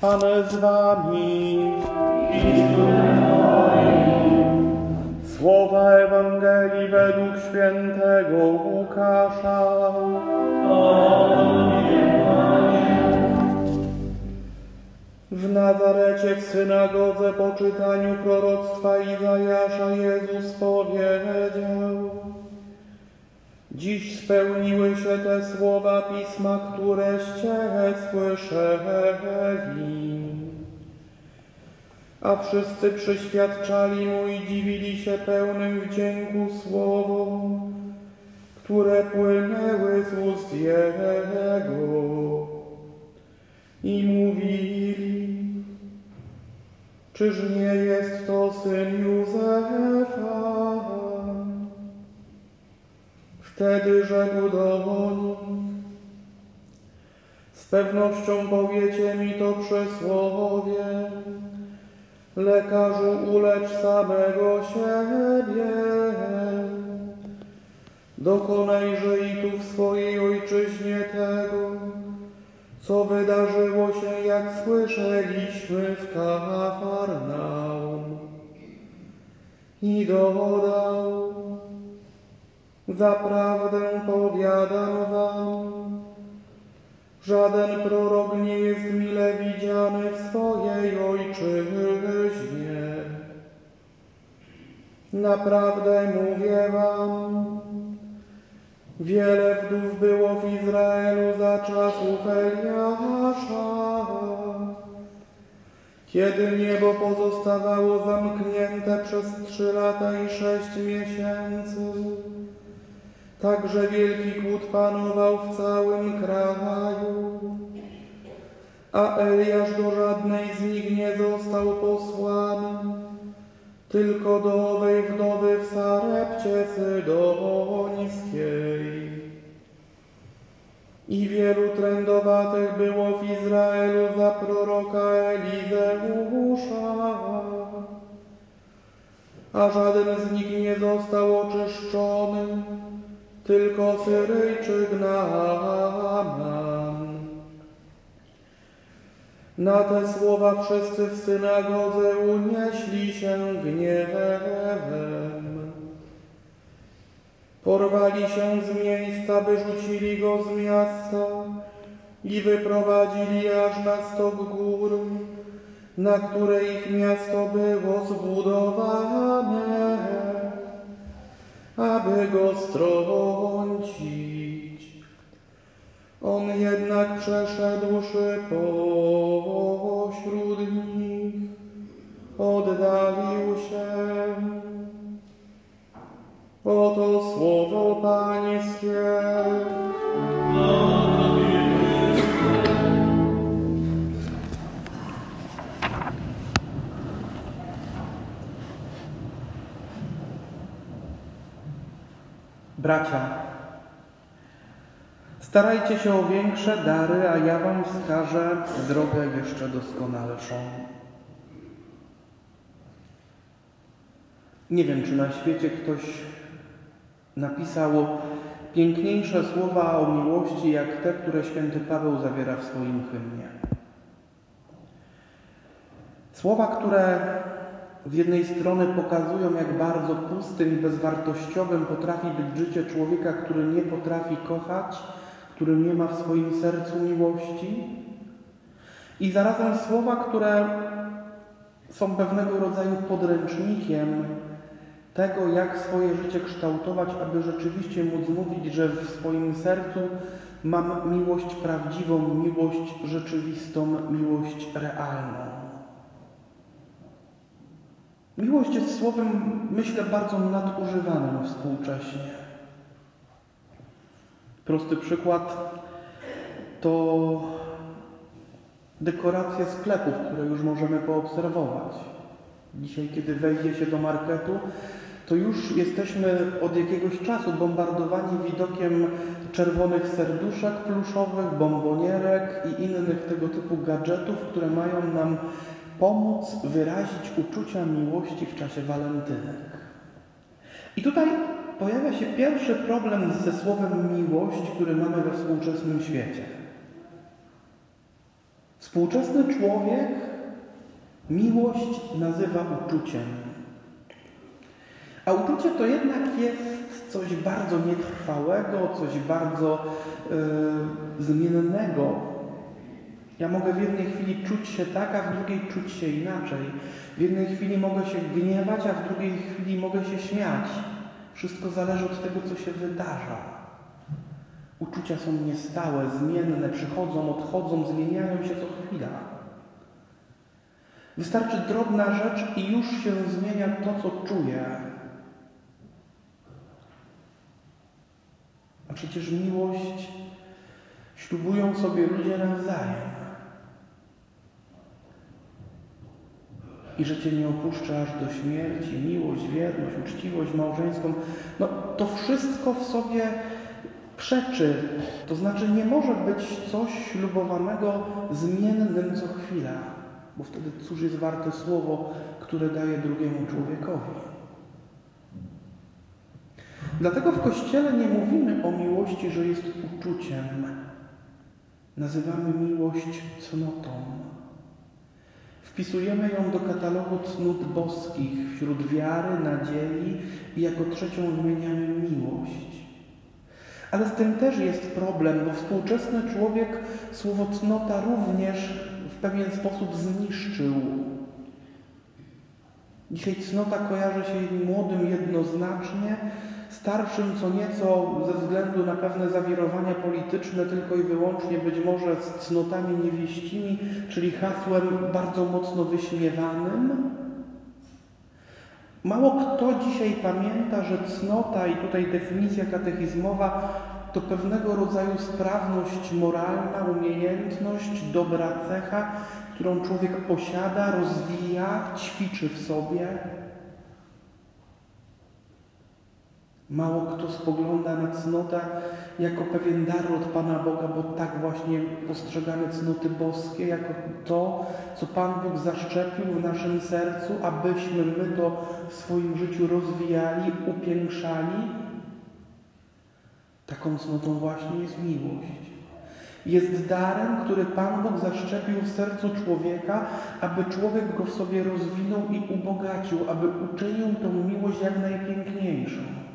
Pan z wami. Słowa Ewangelii według świętego Łukasza. W Nazarecie w synagodze po czytaniu proroctwa Izajasza Jezus powiedział Dziś spełniły się te słowa Pisma, któreście słyszeli. A wszyscy przyświadczali Mu i dziwili się pełnym wdzięku słowom, które płynęły z ust Jego. I mówili, czyż nie jest to syn Józefa? Wtedy rzekł do nich, z pewnością powiecie mi to przysłowie, lekarzu ulecz samego siebie. Dokonajże i tu w swojej ojczyźnie tego, co wydarzyło się, jak słyszeliśmy w Kafarnaum. I dodał, Zaprawdę powiadam wam, żaden prorok nie jest mile widziany w swojej ojczyźnie. Naprawdę mówię wam, wiele wdów było w Izraelu za czasów Eliasza, kiedy niebo pozostawało zamknięte przez trzy lata i sześć miesięcy. Także wielki głód panował w całym kraju, a Eliasz do żadnej z nich nie został posłany, tylko do owej wdowy w Sarepcie Sydońskiej. I wielu trędowatych było w Izraelu za proroka Elizeusza, a żaden z nich nie został oczyszczony, tylko Syryjczyk Naaman. Na te słowa wszyscy w synagodze unieśli się gniewem. Porwali się z miejsca, wyrzucili go z miasta i wyprowadzili aż na stok gór, na której ich miasto było zbudowane aby go strącić. On jednak przeszedłszy pośród nich, oddalił się. Oto słowo Pańskie. Bracia, starajcie się o większe dary, a ja wam wskażę drogę jeszcze doskonalszą. Nie wiem, czy na świecie ktoś napisał piękniejsze słowa o miłości, jak te, które święty Paweł zawiera w swoim hymnie. Słowa, które z jednej strony pokazują, jak bardzo pustym i bezwartościowym potrafi być życie człowieka, który nie potrafi kochać, który nie ma w swoim sercu miłości. I zarazem słowa, które są pewnego rodzaju podręcznikiem tego, jak swoje życie kształtować, aby rzeczywiście móc mówić, że w swoim sercu mam miłość prawdziwą, miłość rzeczywistą, miłość realną. Miłość jest słowem, myślę, bardzo nadużywanym współcześnie. Prosty przykład to dekoracje sklepów, które już możemy poobserwować. Dzisiaj, kiedy wejdzie się do marketu, to już jesteśmy od jakiegoś czasu bombardowani widokiem czerwonych serduszek pluszowych, bombonierek i innych tego typu gadżetów, które mają nam pomóc wyrazić uczucia miłości w czasie walentynek. I tutaj pojawia się pierwszy problem ze słowem miłość, który mamy we współczesnym świecie. Współczesny człowiek miłość nazywa uczuciem. A uczucie to jednak jest coś bardzo nietrwałego, coś bardzo yy, zmiennego. Ja mogę w jednej chwili czuć się tak, a w drugiej czuć się inaczej. W jednej chwili mogę się gniewać, a w drugiej chwili mogę się śmiać. Wszystko zależy od tego, co się wydarza. Uczucia są niestałe, zmienne, przychodzą, odchodzą, zmieniają się co chwila. Wystarczy drobna rzecz i już się zmienia to, co czuję. A przecież miłość ślubują sobie ludzie nawzajem. I że Cię nie opuszcza aż do śmierci, miłość, wierność, uczciwość małżeńską. No to wszystko w sobie przeczy. To znaczy nie może być coś ślubowanego zmiennym co chwila. Bo wtedy cóż jest warte słowo, które daje drugiemu człowiekowi. Dlatego w Kościele nie mówimy o miłości, że jest uczuciem. Nazywamy miłość cnotą. Wpisujemy ją do katalogu cnót boskich wśród wiary, nadziei i jako trzecią wymieniamy miłość. Ale z tym też jest problem, bo współczesny człowiek słowo cnota również w pewien sposób zniszczył. Dzisiaj cnota kojarzy się młodym jednoznacznie, starszym co nieco ze względu na pewne zawirowania polityczne tylko i wyłącznie być może z cnotami niewieścimi, czyli hasłem bardzo mocno wyśmiewanym. Mało kto dzisiaj pamięta, że cnota i tutaj definicja katechizmowa to pewnego rodzaju sprawność moralna, umiejętność, dobra cecha, którą człowiek posiada, rozwija, ćwiczy w sobie. Mało kto spogląda na cnotę jako pewien dar od Pana Boga, bo tak właśnie postrzegamy cnoty boskie, jako to, co Pan Bóg zaszczepił w naszym sercu, abyśmy my to w swoim życiu rozwijali, upiększali. Taką cnotą właśnie jest miłość. Jest darem, który Pan Bóg zaszczepił w sercu człowieka, aby człowiek go w sobie rozwinął i ubogacił, aby uczynił tą miłość jak najpiękniejszą.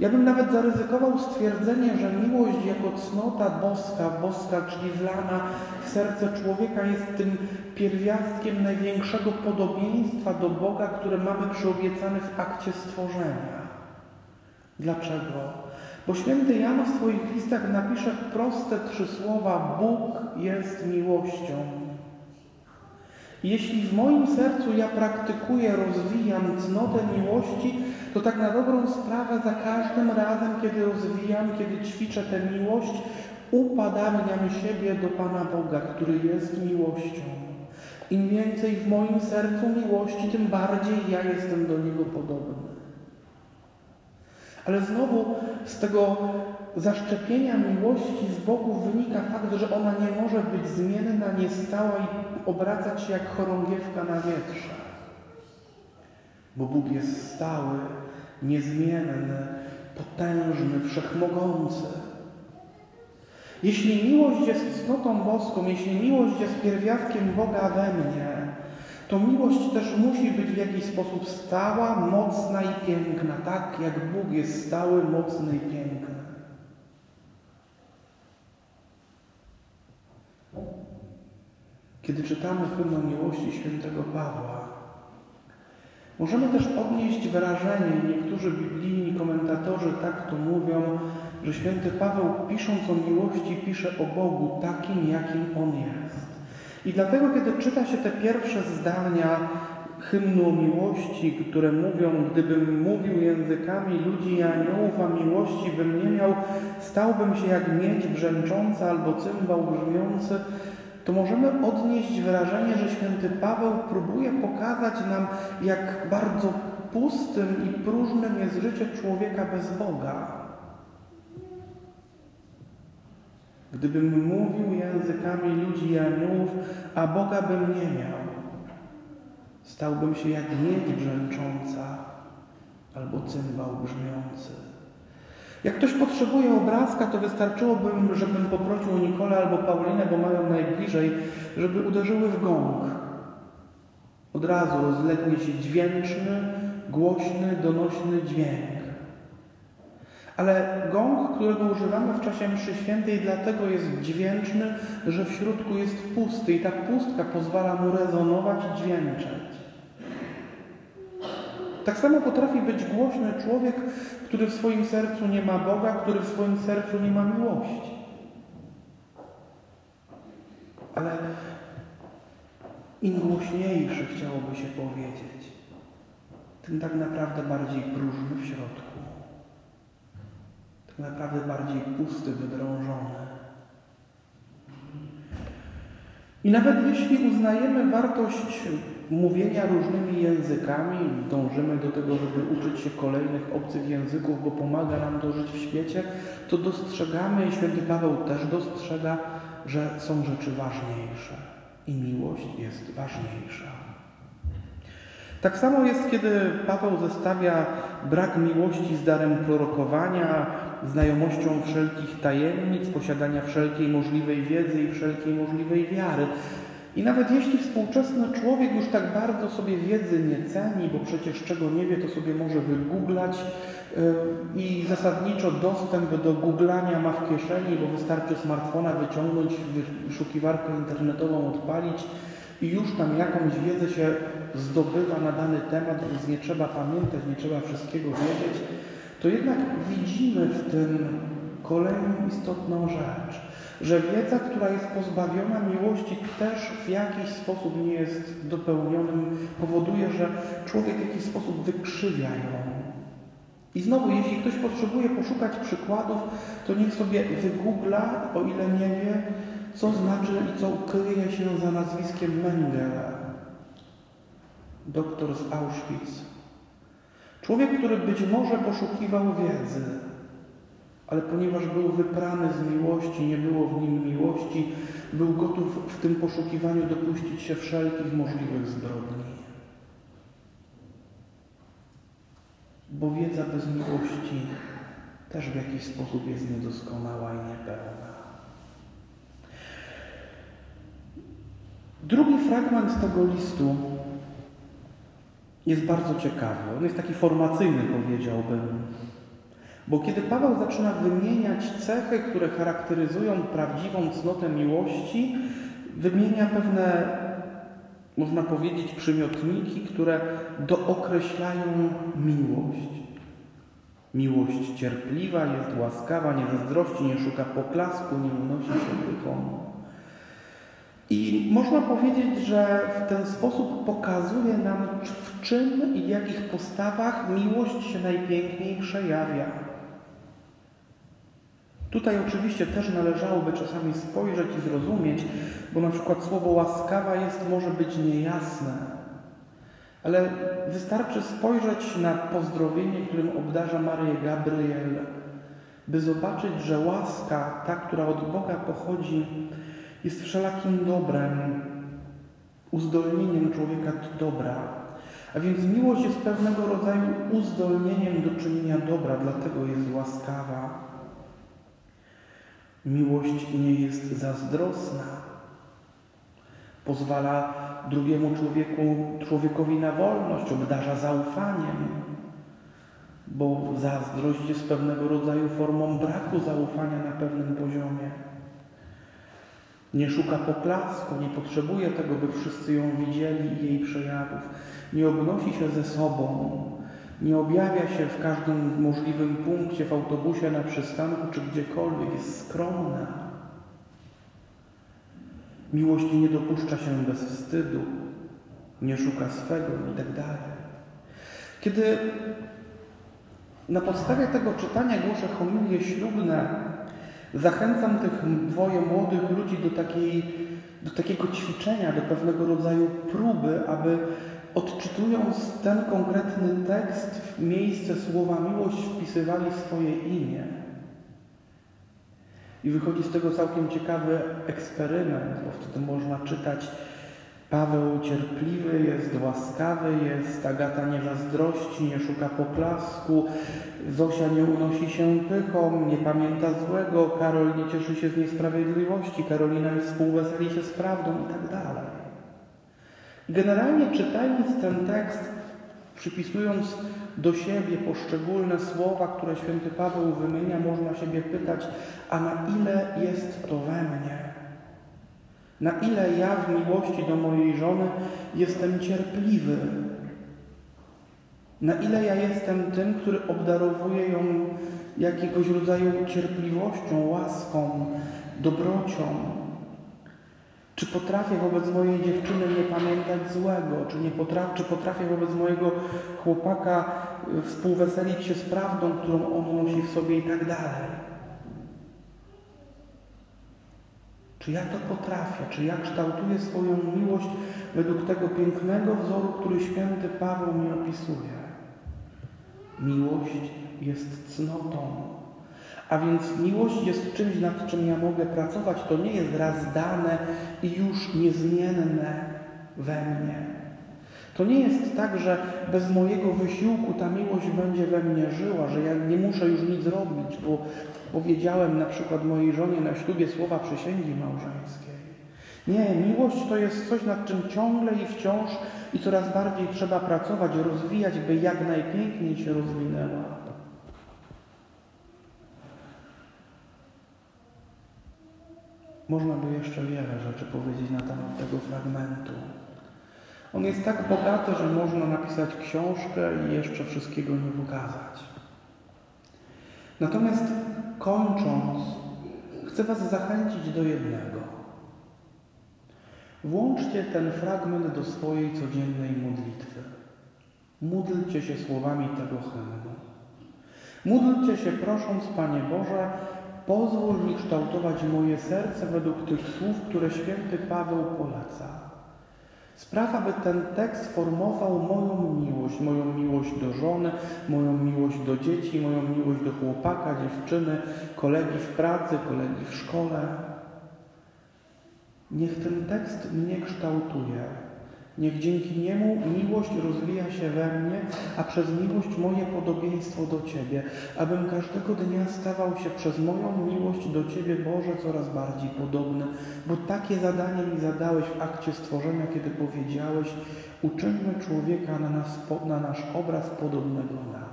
Ja bym nawet zaryzykował stwierdzenie, że miłość jako cnota boska, boska, czyli wlana w serce człowieka jest tym pierwiastkiem największego podobieństwa do Boga, które mamy przyobiecane w akcie stworzenia. Dlaczego? Bo święty Jan w swoich listach napisze proste trzy słowa: Bóg jest miłością. Jeśli w moim sercu ja praktykuję, rozwijam cnotę miłości, to tak na dobrą sprawę za każdym razem, kiedy rozwijam, kiedy ćwiczę tę miłość, upadamniam siebie do Pana Boga, który jest miłością. Im więcej w moim sercu miłości, tym bardziej ja jestem do Niego podobny. Ale znowu z tego zaszczepienia miłości z Bogu wynika fakt, że ona nie może być zmienna, niestała i obracać się jak chorągiewka na wietrze. Bo Bóg jest stały, niezmienny, potężny, wszechmogący. Jeśli miłość jest cnotą boską, jeśli miłość jest pierwiastkiem Boga we mnie, to miłość też musi być w jakiś sposób stała, mocna i piękna, tak jak Bóg jest stały, mocny i piękny. Kiedy czytamy hymn miłości świętego Pawła, możemy też odnieść wrażenie, niektórzy biblijni komentatorzy tak to mówią, że święty Paweł pisząc o miłości pisze o Bogu takim, jakim On jest. I dlatego, kiedy czyta się te pierwsze zdania hymnu o miłości, które mówią, gdybym mówił językami ludzi i aniołów, a miłości bym nie miał, stałbym się jak miedź brzęcząca albo cymbał brzmiący, to możemy odnieść wrażenie, że święty Paweł próbuje pokazać nam, jak bardzo pustym i próżnym jest życie człowieka bez Boga. Gdybym mówił językami ludzi i aniołów, a Boga bym nie miał, stałbym się jak miedź brzęcząca albo cymbał brzmiący. Jak ktoś potrzebuje obrazka, to wystarczyłoby, żebym poprosił Nikolę albo Paulinę, bo mają najbliżej, żeby uderzyły w gong. Od razu rozlegnie się dźwięczny, głośny, donośny dźwięk. Ale gong, którego używamy w czasie mszy świętej, dlatego jest dźwięczny, że w środku jest pusty i ta pustka pozwala mu rezonować i dźwięczeć. Tak samo potrafi być głośny człowiek, który w swoim sercu nie ma Boga, który w swoim sercu nie ma miłości. Ale im głośniejszy chciałoby się powiedzieć, tym tak naprawdę bardziej próżny w środku. Tak naprawdę bardziej pusty, wydrążony. I nawet jeśli uznajemy wartość mówienia różnymi językami, dążymy do tego, żeby uczyć się kolejnych obcych języków, bo pomaga nam to żyć w świecie, to dostrzegamy, i święty Paweł też dostrzega, że są rzeczy ważniejsze i miłość jest ważniejsza. Tak samo jest, kiedy Paweł zestawia brak miłości z darem prorokowania, znajomością wszelkich tajemnic, posiadania wszelkiej możliwej wiedzy i wszelkiej możliwej wiary. I nawet jeśli współczesny człowiek już tak bardzo sobie wiedzy nie ceni, bo przecież czego nie wie, to sobie może wygooglać yy, i zasadniczo dostęp do googlania ma w kieszeni, bo wystarczy smartfona wyciągnąć, wyszukiwarkę internetową odpalić i już tam jakąś wiedzę się zdobywa na dany temat, więc nie trzeba pamiętać, nie trzeba wszystkiego wiedzieć, to jednak widzimy w tym kolejną istotną rzecz, że wiedza, która jest pozbawiona miłości, też w jakiś sposób nie jest dopełnionym, powoduje, że człowiek w jakiś sposób wykrzywia ją. I znowu, jeśli ktoś potrzebuje poszukać przykładów, to niech sobie wygoogla, o ile nie wie, co znaczy i co ukryje się za nazwiskiem Mengele, doktor z Auschwitz. Człowiek, który być może poszukiwał wiedzy, ale ponieważ był wyprany z miłości, nie było w nim miłości, był gotów w tym poszukiwaniu dopuścić się wszelkich możliwych zbrodni. Bo wiedza bez miłości też w jakiś sposób jest niedoskonała i niepełna. Drugi fragment tego listu jest bardzo ciekawy. On jest taki formacyjny, powiedziałbym. Bo kiedy Paweł zaczyna wymieniać cechy, które charakteryzują prawdziwą cnotę miłości, wymienia pewne, można powiedzieć, przymiotniki, które dookreślają miłość. Miłość cierpliwa, jest łaskawa, nie zazdrości, nie szuka poklasku, nie unosi się pychą. I można powiedzieć, że w ten sposób pokazuje nam, w czym i w jakich postawach miłość się najpiękniej przejawia. Tutaj oczywiście też należałoby czasami spojrzeć i zrozumieć, bo na przykład słowo łaskawa jest, może być niejasne, ale wystarczy spojrzeć na pozdrowienie, którym obdarza Maryję Gabriel, by zobaczyć, że łaska, ta, która od Boga pochodzi, jest wszelakim dobrem, uzdolnieniem człowieka do dobra. A więc miłość jest pewnego rodzaju uzdolnieniem do czynienia dobra, dlatego jest łaskawa. Miłość nie jest zazdrosna. Pozwala drugiemu człowieku, człowiekowi na wolność, obdarza zaufaniem, bo zazdrość jest pewnego rodzaju formą braku zaufania na pewnym poziomie. Nie szuka poklasku, nie potrzebuje tego, by wszyscy ją widzieli i jej przejawów. Nie obnosi się ze sobą, nie objawia się w każdym możliwym punkcie, w autobusie, na przystanku czy gdziekolwiek. Jest skromna. Miłość nie dopuszcza się bez wstydu, nie szuka swego itd. Tak Kiedy na podstawie tego czytania głoszę homilie ślubne, Zachęcam tych dwoje młodych ludzi do, takiej, do takiego ćwiczenia, do pewnego rodzaju próby, aby odczytując ten konkretny tekst w miejsce słowa miłość wpisywali swoje imię. I wychodzi z tego całkiem ciekawy eksperyment, bo wtedy można czytać Paweł cierpliwy jest, łaskawy jest, Agata nie zazdrości, nie szuka poklasku, Zosia nie unosi się pychą, nie pamięta złego, Karol nie cieszy się z niesprawiedliwości, Karolina nie współweseli się z prawdą i tak dalej. Generalnie czytając ten tekst, przypisując do siebie poszczególne słowa, które święty Paweł wymienia, można siebie pytać, a na ile jest to we mnie? Na ile ja w miłości do mojej żony jestem cierpliwy? Na ile ja jestem tym, który obdarowuje ją jakiegoś rodzaju cierpliwością, łaską, dobrocią? Czy potrafię wobec mojej dziewczyny nie pamiętać złego? Czy, nie potrafię, czy potrafię wobec mojego chłopaka współweselić się z prawdą, którą on nosi w sobie i tak dalej? Czy ja to potrafię? Czy ja kształtuję swoją miłość według tego pięknego wzoru, który święty Paweł mi opisuje? Miłość jest cnotą. A więc miłość jest czymś, nad czym ja mogę pracować. To nie jest raz dane i już niezmienne we mnie. To nie jest tak, że bez mojego wysiłku ta miłość będzie we mnie żyła, że ja nie muszę już nic robić, bo powiedziałem na przykład mojej żonie na ślubie słowa przysięgi małżeńskiej. Nie, miłość to jest coś, nad czym ciągle i wciąż i coraz bardziej trzeba pracować, rozwijać, by jak najpiękniej się rozwinęła. Można by jeszcze wiele rzeczy powiedzieć na temat tego fragmentu. On jest tak bogaty, że można napisać książkę i jeszcze wszystkiego nie pokazać. Natomiast kończąc, chcę Was zachęcić do jednego. Włączcie ten fragment do swojej codziennej modlitwy. Módlcie się słowami tego hymnu. Módlcie się prosząc, Panie Boże, pozwól mi kształtować moje serce według tych słów, które święty Paweł poleca. Spraw, aby ten tekst formował moją miłość, moją miłość do żony, moją miłość do dzieci, moją miłość do chłopaka, dziewczyny, kolegi w pracy, kolegi w szkole. Niech ten tekst mnie kształtuje. Niech dzięki niemu miłość rozwija się we mnie, a przez miłość moje podobieństwo do Ciebie, abym każdego dnia stawał się przez moją miłość do Ciebie, Boże, coraz bardziej podobny, bo takie zadanie mi zadałeś w akcie stworzenia, kiedy powiedziałeś, uczyńmy człowieka na, nas, na nasz obraz podobnego nam.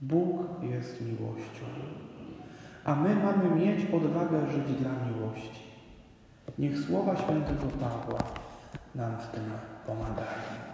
Bóg jest miłością, a my mamy mieć odwagę żyć dla miłości. Niech słowa świętego Pawła nam w tym pomagają.